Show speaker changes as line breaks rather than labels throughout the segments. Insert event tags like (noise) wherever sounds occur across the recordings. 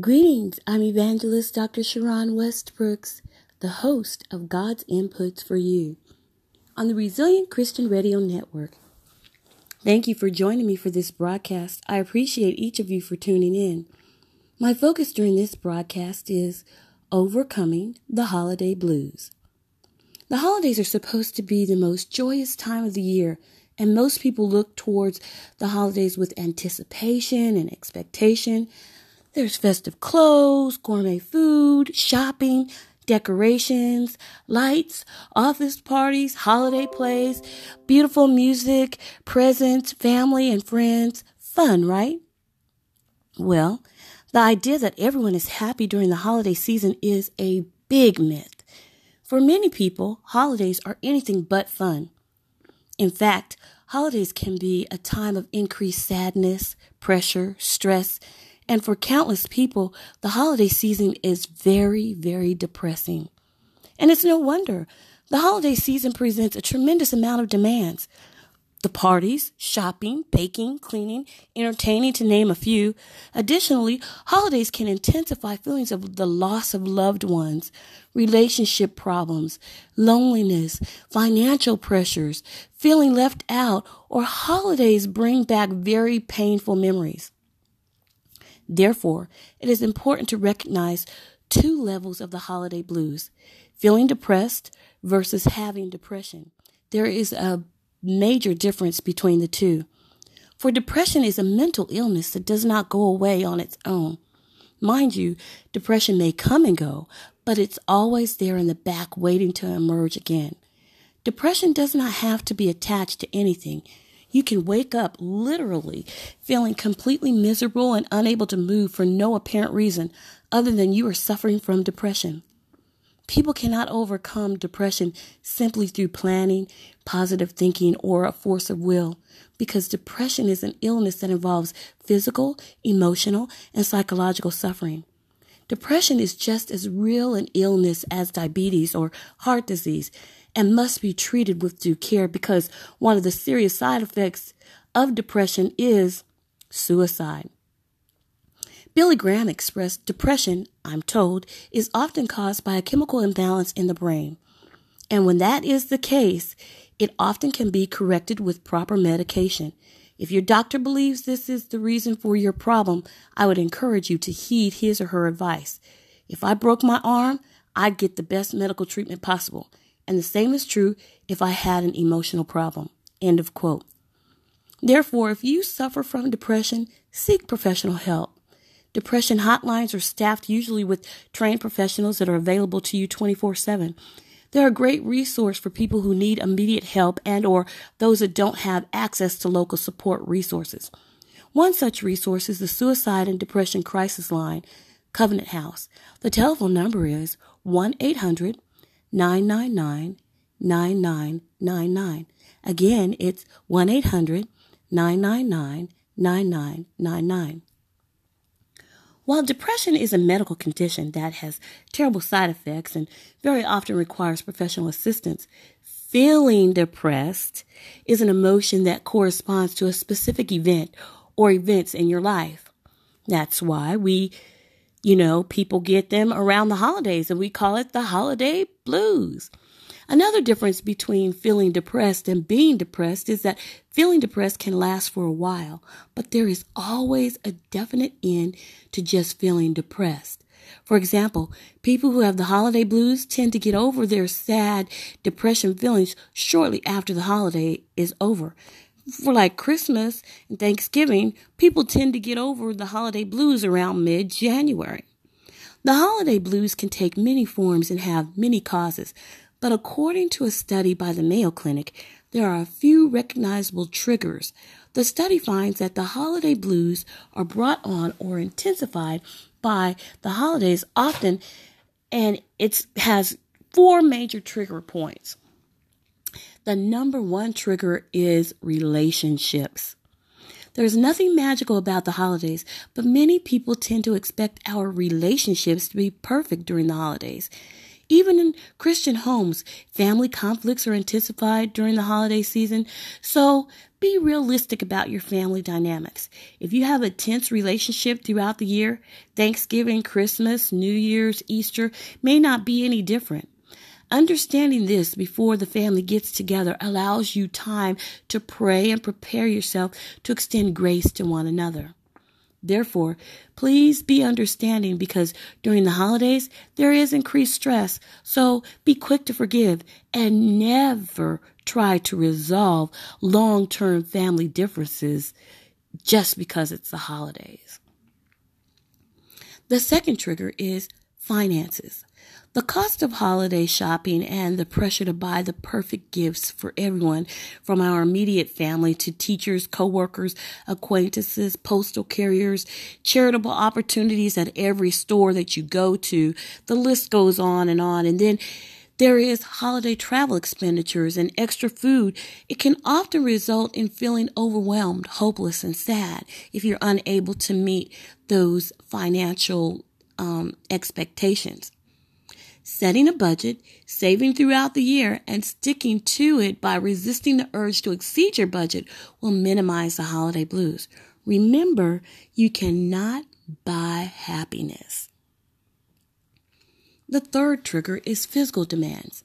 Greetings, I'm Evangelist Dr. Sharon Westbrooks, the host of God's Inputs for You on the Resilient Christian Radio Network. Thank you for joining me for this broadcast. I appreciate each of you for tuning in. My focus during this broadcast is overcoming the holiday blues. The holidays are supposed to be the most joyous time of the year, and most people look towards the holidays with anticipation and expectation. There's festive clothes, gourmet food, shopping, decorations, lights, office parties, holiday plays, beautiful music, presents, family and friends. Fun, right? Well, the idea that everyone is happy during the holiday season is a big myth. For many people, holidays are anything but fun. In fact, holidays can be a time of increased sadness, pressure, stress, and for countless people, the holiday season is very, very depressing. And it's no wonder. The holiday season presents a tremendous amount of demands. The parties, shopping, baking, cleaning, entertaining, to name a few. Additionally, holidays can intensify feelings of the loss of loved ones, relationship problems, loneliness, financial pressures, feeling left out, or holidays bring back very painful memories. Therefore, it is important to recognize two levels of the holiday blues feeling depressed versus having depression. There is a major difference between the two. For depression is a mental illness that does not go away on its own. Mind you, depression may come and go, but it's always there in the back waiting to emerge again. Depression does not have to be attached to anything. You can wake up literally feeling completely miserable and unable to move for no apparent reason other than you are suffering from depression. People cannot overcome depression simply through planning, positive thinking, or a force of will because depression is an illness that involves physical, emotional, and psychological suffering. Depression is just as real an illness as diabetes or heart disease and must be treated with due care because one of the serious side effects of depression is suicide. Billy Graham expressed depression, I'm told, is often caused by a chemical imbalance in the brain. And when that is the case, it often can be corrected with proper medication. If your doctor believes this is the reason for your problem, I would encourage you to heed his or her advice. If I broke my arm, I'd get the best medical treatment possible. And the same is true if I had an emotional problem. End of quote. Therefore, if you suffer from depression, seek professional help. Depression hotlines are staffed usually with trained professionals that are available to you 24 7. They're a great resource for people who need immediate help and or those that don't have access to local support resources. One such resource is the Suicide and Depression Crisis Line, Covenant House. The telephone number is 1 800 999 9999. Again, it's 1 800 999 9999. While depression is a medical condition that has terrible side effects and very often requires professional assistance, feeling depressed is an emotion that corresponds to a specific event or events in your life. That's why we you know, people get them around the holidays and we call it the holiday blues. Another difference between feeling depressed and being depressed is that feeling depressed can last for a while, but there is always a definite end to just feeling depressed. For example, people who have the holiday blues tend to get over their sad depression feelings shortly after the holiday is over for like Christmas and Thanksgiving, people tend to get over the holiday blues around mid January. The holiday blues can take many forms and have many causes, but according to a study by the Mayo Clinic, there are a few recognizable triggers. The study finds that the holiday blues are brought on or intensified by the holidays often, and it has four major trigger points. The number one trigger is relationships. There's nothing magical about the holidays, but many people tend to expect our relationships to be perfect during the holidays. Even in Christian homes, family conflicts are intensified during the holiday season. So be realistic about your family dynamics. If you have a tense relationship throughout the year, Thanksgiving, Christmas, New Year's, Easter may not be any different. Understanding this before the family gets together allows you time to pray and prepare yourself to extend grace to one another. Therefore, please be understanding because during the holidays there is increased stress. So be quick to forgive and never try to resolve long term family differences just because it's the holidays. The second trigger is finances. The cost of holiday shopping and the pressure to buy the perfect gifts for everyone from our immediate family to teachers, coworkers, acquaintances, postal carriers, charitable opportunities at every store that you go to. The list goes on and on. And then there is holiday travel expenditures and extra food. It can often result in feeling overwhelmed, hopeless, and sad if you're unable to meet those financial um, expectations. Setting a budget, saving throughout the year, and sticking to it by resisting the urge to exceed your budget will minimize the holiday blues. Remember, you cannot buy happiness. The third trigger is physical demands.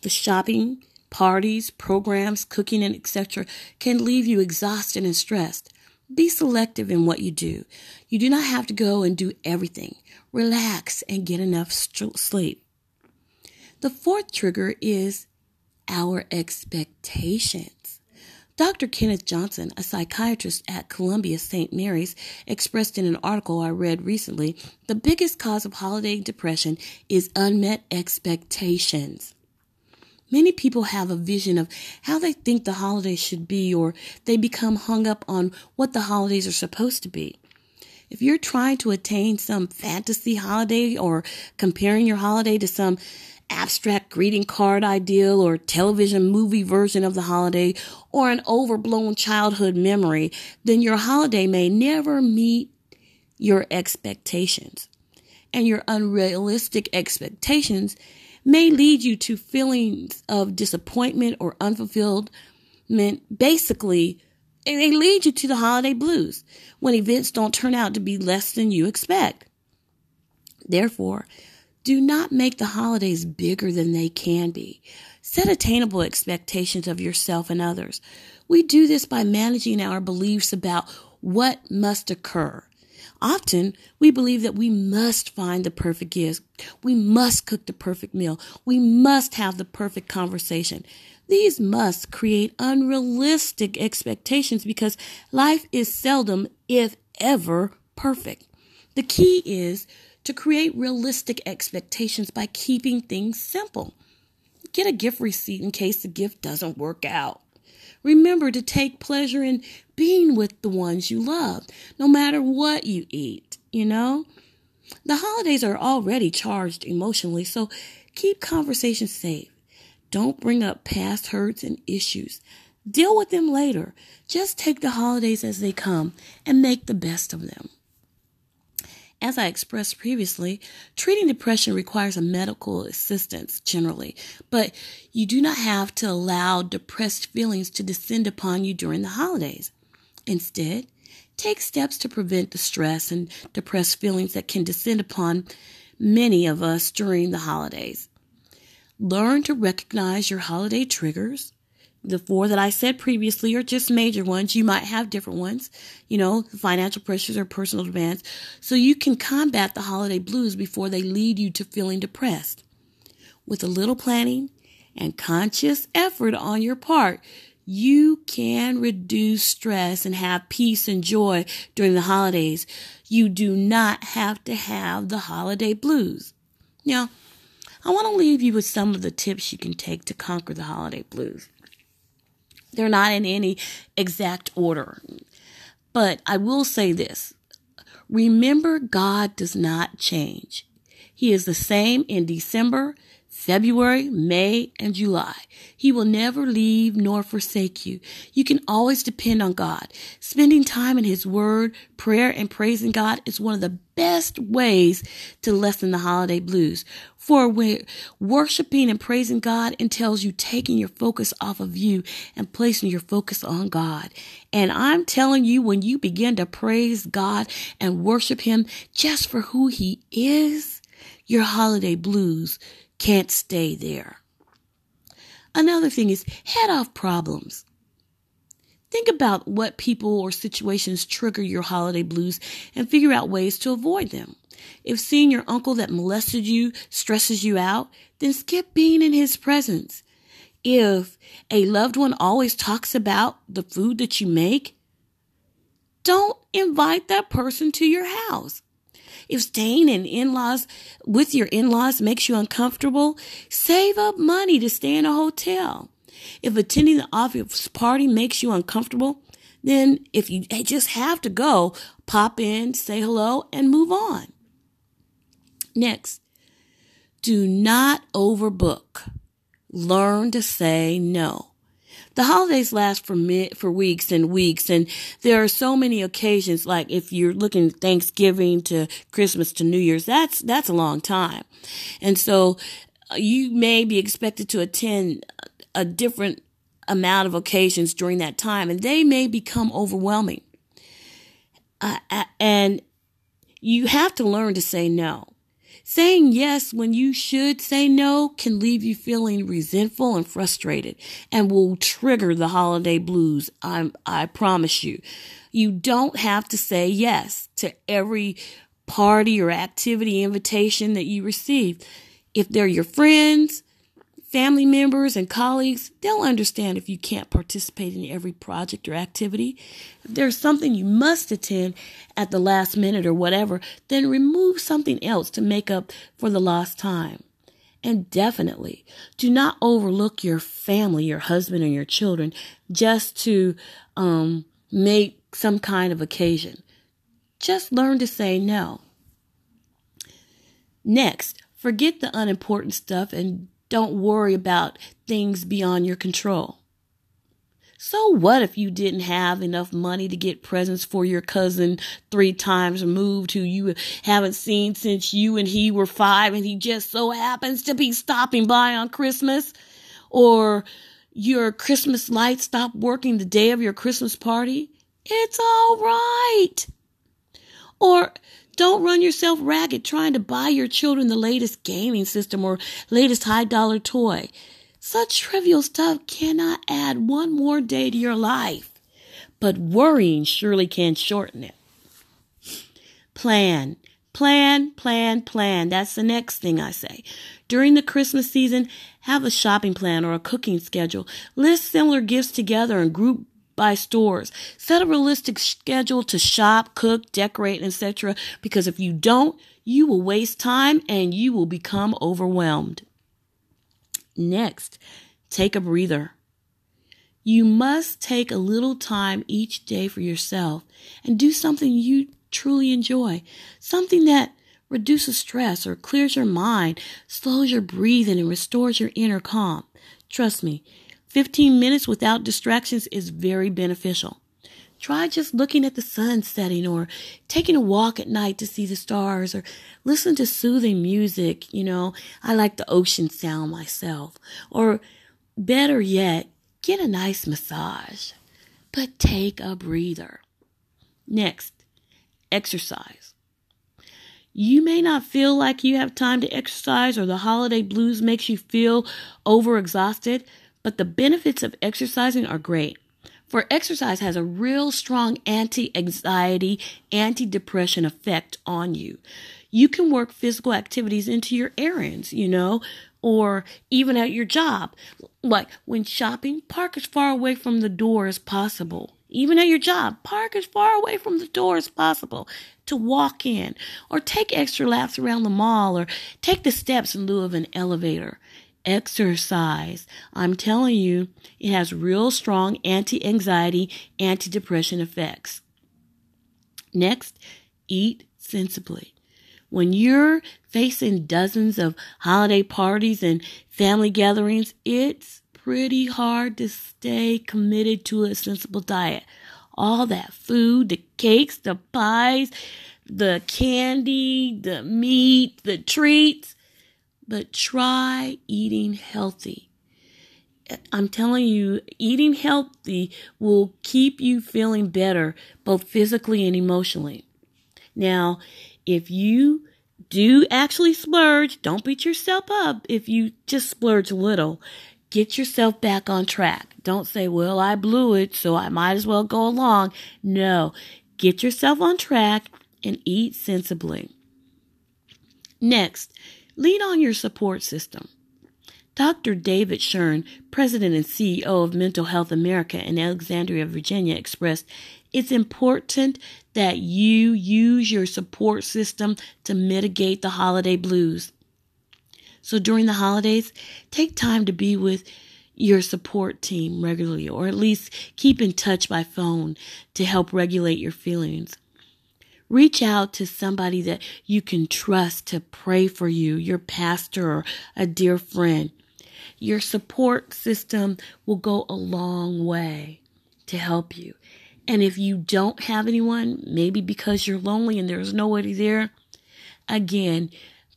The shopping, parties, programs, cooking, and etc. can leave you exhausted and stressed. Be selective in what you do. You do not have to go and do everything. Relax and get enough sleep. The fourth trigger is our expectations. Dr. Kenneth Johnson, a psychiatrist at Columbia St. Mary's, expressed in an article I read recently the biggest cause of holiday depression is unmet expectations. Many people have a vision of how they think the holidays should be, or they become hung up on what the holidays are supposed to be. If you're trying to attain some fantasy holiday or comparing your holiday to some abstract greeting card ideal or television movie version of the holiday or an overblown childhood memory, then your holiday may never meet your expectations. And your unrealistic expectations may lead you to feelings of disappointment or unfulfillment. Basically, they lead you to the holiday blues when events don't turn out to be less than you expect. Therefore, do not make the holidays bigger than they can be. Set attainable expectations of yourself and others. We do this by managing our beliefs about what must occur. Often we believe that we must find the perfect gift. We must cook the perfect meal. We must have the perfect conversation. These must create unrealistic expectations because life is seldom, if ever, perfect. The key is to create realistic expectations by keeping things simple. Get a gift receipt in case the gift doesn't work out. Remember to take pleasure in being with the ones you love, no matter what you eat, you know? The holidays are already charged emotionally, so keep conversations safe. Don't bring up past hurts and issues. Deal with them later. Just take the holidays as they come and make the best of them. As I expressed previously, treating depression requires a medical assistance generally, but you do not have to allow depressed feelings to descend upon you during the holidays. Instead, take steps to prevent the stress and depressed feelings that can descend upon many of us during the holidays. Learn to recognize your holiday triggers the four that I said previously are just major ones. You might have different ones, you know, financial pressures or personal demands. So you can combat the holiday blues before they lead you to feeling depressed. With a little planning and conscious effort on your part, you can reduce stress and have peace and joy during the holidays. You do not have to have the holiday blues. Now, I want to leave you with some of the tips you can take to conquer the holiday blues. They're not in any exact order. But I will say this remember, God does not change. He is the same in December, February, May, and July. He will never leave nor forsake you. You can always depend on God. Spending time in His Word, prayer, and praising God is one of the best ways to lessen the holiday blues. For when worshiping and praising God entails you taking your focus off of you and placing your focus on God. And I'm telling you, when you begin to praise God and worship Him just for who He is, your holiday blues can't stay there. Another thing is head off problems. Think about what people or situations trigger your holiday blues and figure out ways to avoid them. If seeing your uncle that molested you stresses you out, then skip being in his presence. If a loved one always talks about the food that you make, don't invite that person to your house. If staying in in-laws with your in-laws makes you uncomfortable, save up money to stay in a hotel. If attending the office party makes you uncomfortable, then if you just have to go, pop in, say hello, and move on. Next, do not overbook. Learn to say no. The holidays last for for weeks and weeks, and there are so many occasions. Like if you're looking Thanksgiving to Christmas to New Year's, that's that's a long time, and so uh, you may be expected to attend a different amount of occasions during that time, and they may become overwhelming. Uh, and you have to learn to say no. Saying yes when you should say no can leave you feeling resentful and frustrated and will trigger the holiday blues. I'm, I promise you. You don't have to say yes to every party or activity invitation that you receive. If they're your friends, family members and colleagues, they'll understand if you can't participate in every project or activity. If there's something you must attend at the last minute or whatever, then remove something else to make up for the lost time. And definitely do not overlook your family, your husband, or your children just to um, make some kind of occasion. Just learn to say no. Next, forget the unimportant stuff and don't worry about things beyond your control. So what if you didn't have enough money to get presents for your cousin three times removed who you haven't seen since you and he were five and he just so happens to be stopping by on Christmas? Or your Christmas lights stop working the day of your Christmas party? It's all right. Or don't run yourself ragged trying to buy your children the latest gaming system or latest high dollar toy. Such trivial stuff cannot add one more day to your life, but worrying surely can shorten it. Plan, plan, plan, plan. That's the next thing I say. During the Christmas season, have a shopping plan or a cooking schedule. List similar gifts together and group by stores. Set a realistic schedule to shop, cook, decorate, etc. Because if you don't, you will waste time and you will become overwhelmed. Next, take a breather. You must take a little time each day for yourself and do something you truly enjoy. Something that reduces stress or clears your mind, slows your breathing, and restores your inner calm. Trust me, 15 minutes without distractions is very beneficial. Try just looking at the sun setting or taking a walk at night to see the stars or listen to soothing music. You know, I like the ocean sound myself. Or better yet, get a nice massage. But take a breather. Next, exercise. You may not feel like you have time to exercise or the holiday blues makes you feel overexhausted, but the benefits of exercising are great. For exercise has a real strong anti-anxiety, anti-depression effect on you. You can work physical activities into your errands, you know, or even at your job. Like when shopping, park as far away from the door as possible. Even at your job, park as far away from the door as possible to walk in, or take extra laps around the mall, or take the steps in lieu of an elevator exercise. I'm telling you, it has real strong anti anxiety, anti depression effects. Next, eat sensibly. When you're facing dozens of holiday parties and family gatherings, it's pretty hard to stay committed to a sensible diet. All that food, the cakes, the pies, the candy, the meat, the treats, but try eating healthy. I'm telling you, eating healthy will keep you feeling better, both physically and emotionally. Now, if you do actually splurge, don't beat yourself up if you just splurge a little. Get yourself back on track. Don't say, well, I blew it, so I might as well go along. No, get yourself on track and eat sensibly. Next, lean on your support system. Dr. David Shern, President and CEO of Mental Health America in Alexandria, Virginia, expressed it's important that you use your support system to mitigate the holiday blues. So during the holidays, take time to be with your support team regularly, or at least keep in touch by phone to help regulate your feelings. Reach out to somebody that you can trust to pray for you, your pastor or a dear friend. Your support system will go a long way to help you. And if you don't have anyone, maybe because you're lonely and there's nobody there, again,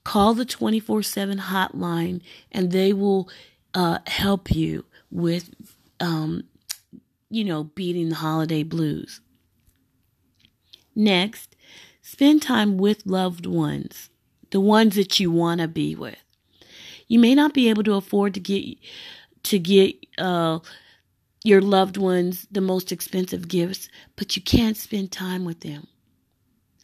call the 24 7 hotline and they will uh, help you with, um, you know, beating the holiday blues. Next, Spend time with loved ones, the ones that you want to be with. You may not be able to afford to get to get uh, your loved ones the most expensive gifts, but you can spend time with them.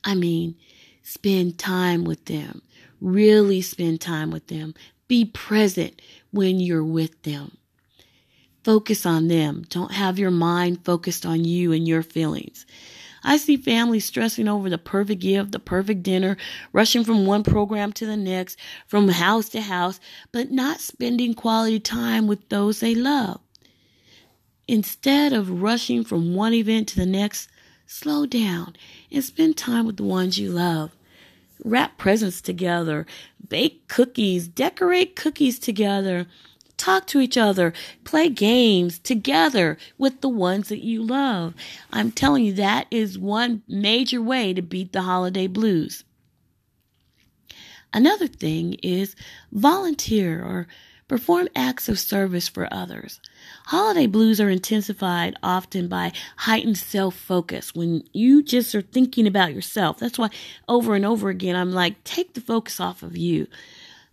I mean, spend time with them. Really spend time with them. Be present when you're with them. Focus on them. Don't have your mind focused on you and your feelings. I see families stressing over the perfect gift, the perfect dinner, rushing from one program to the next, from house to house, but not spending quality time with those they love. Instead of rushing from one event to the next, slow down and spend time with the ones you love. Wrap presents together, bake cookies, decorate cookies together, talk to each other, play games together with the ones that you love. I'm telling you, that is one major way to beat the holiday blues. Another thing is volunteer or perform acts of service for others. Holiday blues are intensified often by heightened self focus when you just are thinking about yourself. That's why over and over again I'm like, take the focus off of you.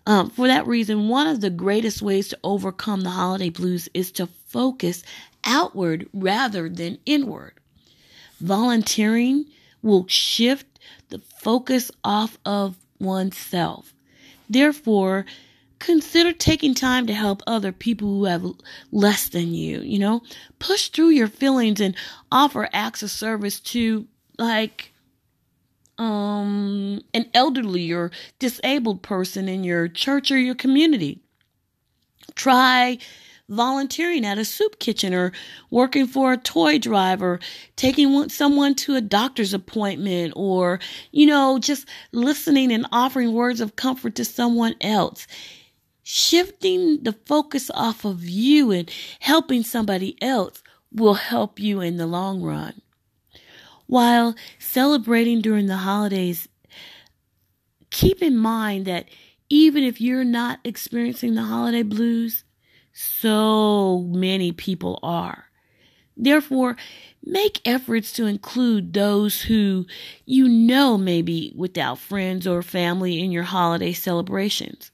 Um, for that reason, one of the greatest ways to overcome the holiday blues is to focus outward rather than inward. Volunteering will shift the focus off of oneself. Therefore, consider taking time to help other people who have less than you, you know? Push through your feelings and offer acts of service to like um, an elderly or disabled person in your church or your community. Try volunteering at a soup kitchen or working for a toy drive or taking someone to a doctor's appointment or, you know, just listening and offering words of comfort to someone else. Shifting the focus off of you and helping somebody else will help you in the long run. While celebrating during the holidays, keep in mind that even if you're not experiencing the holiday blues, so many people are. Therefore, make efforts to include those who you know may be without friends or family in your holiday celebrations.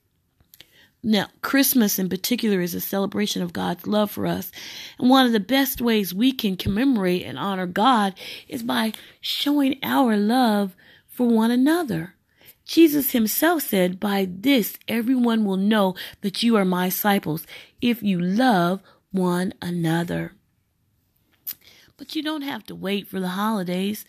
Now, Christmas in particular is a celebration of God's love for us. And one of the best ways we can commemorate and honor God is by showing our love for one another. Jesus himself said, By this everyone will know that you are my disciples if you love one another. But you don't have to wait for the holidays.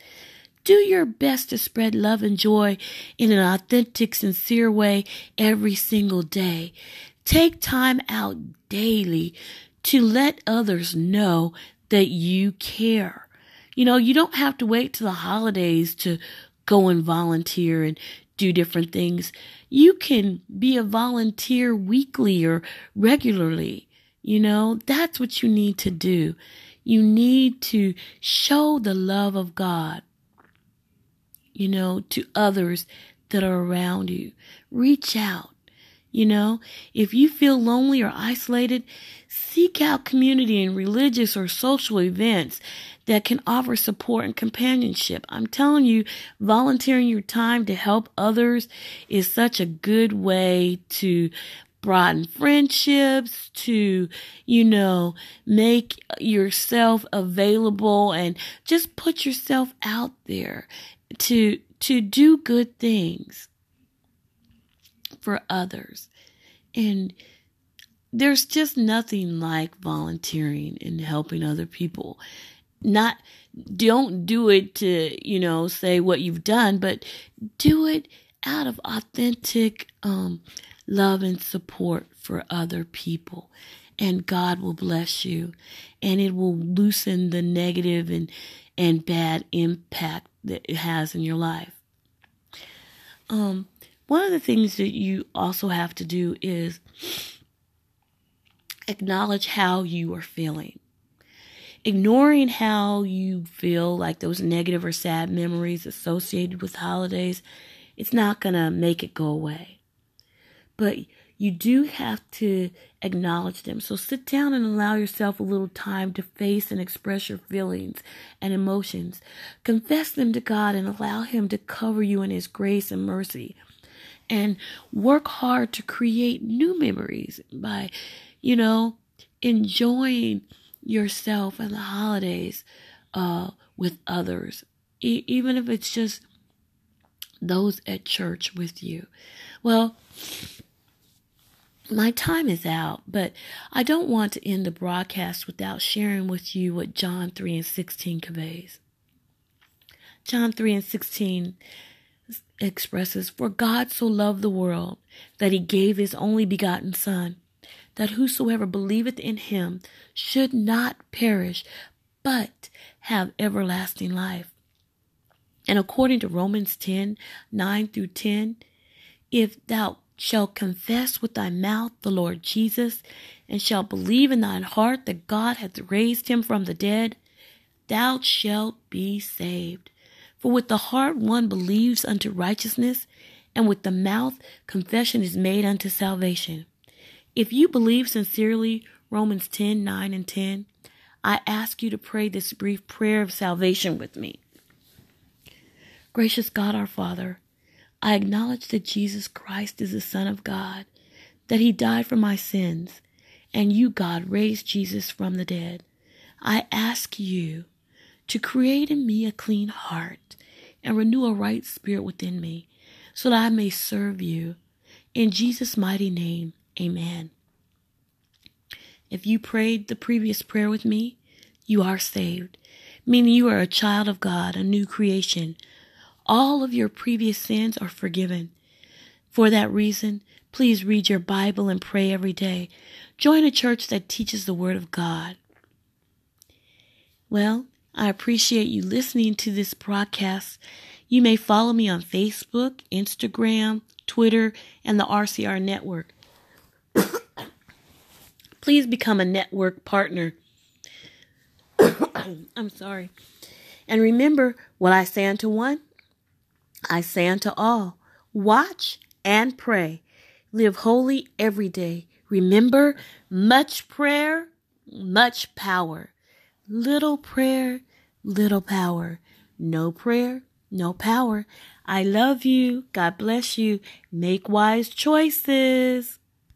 Do your best to spread love and joy in an authentic, sincere way every single day. Take time out daily to let others know that you care. You know, you don't have to wait to the holidays to go and volunteer and do different things. You can be a volunteer weekly or regularly. You know, that's what you need to do. You need to show the love of God, you know, to others that are around you. Reach out. You know, if you feel lonely or isolated, seek out community and religious or social events that can offer support and companionship. I'm telling you, volunteering your time to help others is such a good way to broaden friendships, to, you know, make yourself available and just put yourself out there to, to do good things for others. And there's just nothing like volunteering and helping other people. Not, don't do it to, you know, say what you've done, but do it out of authentic, um, love and support for other people. And God will bless you and it will loosen the negative and, and bad impact that it has in your life. Um, one of the things that you also have to do is acknowledge how you are feeling. Ignoring how you feel, like those negative or sad memories associated with holidays, it's not going to make it go away but you do have to acknowledge them. So sit down and allow yourself a little time to face and express your feelings and emotions. Confess them to God and allow Him to cover you in His grace and mercy. And work hard to create new memories by, you know, enjoying yourself and the holidays uh, with others, e- even if it's just those at church with you. Well, my time is out, but I don't want to end the broadcast without sharing with you what John 3 and 16 conveys. John 3 and 16 expresses, For God so loved the world that he gave his only begotten Son, that whosoever believeth in him should not perish, but have everlasting life. And according to Romans 10 9 through 10, if thou shall confess with thy mouth the Lord Jesus, and shall believe in thine heart that God hath raised him from the dead, thou shalt be saved. For with the heart one believes unto righteousness, and with the mouth confession is made unto salvation. If you believe sincerely, Romans 10 9 and 10, I ask you to pray this brief prayer of salvation with me. Gracious God our Father, I acknowledge that Jesus Christ is the Son of God, that He died for my sins, and you, God, raised Jesus from the dead. I ask you to create in me a clean heart and renew a right spirit within me, so that I may serve you. In Jesus' mighty name, amen. If you prayed the previous prayer with me, you are saved, meaning you are a child of God, a new creation all of your previous sins are forgiven. For that reason, please read your Bible and pray every day. Join a church that teaches the Word of God. Well, I appreciate you listening to this broadcast. You may follow me on Facebook, Instagram, Twitter, and the RCR network. (coughs) Please become a network partner. (coughs) I'm sorry. And remember what I say unto one, I say unto all, watch and pray. Live holy every day. Remember, much prayer, much power. Little prayer, little power. No prayer, no power. I love you. God bless you. Make wise choices.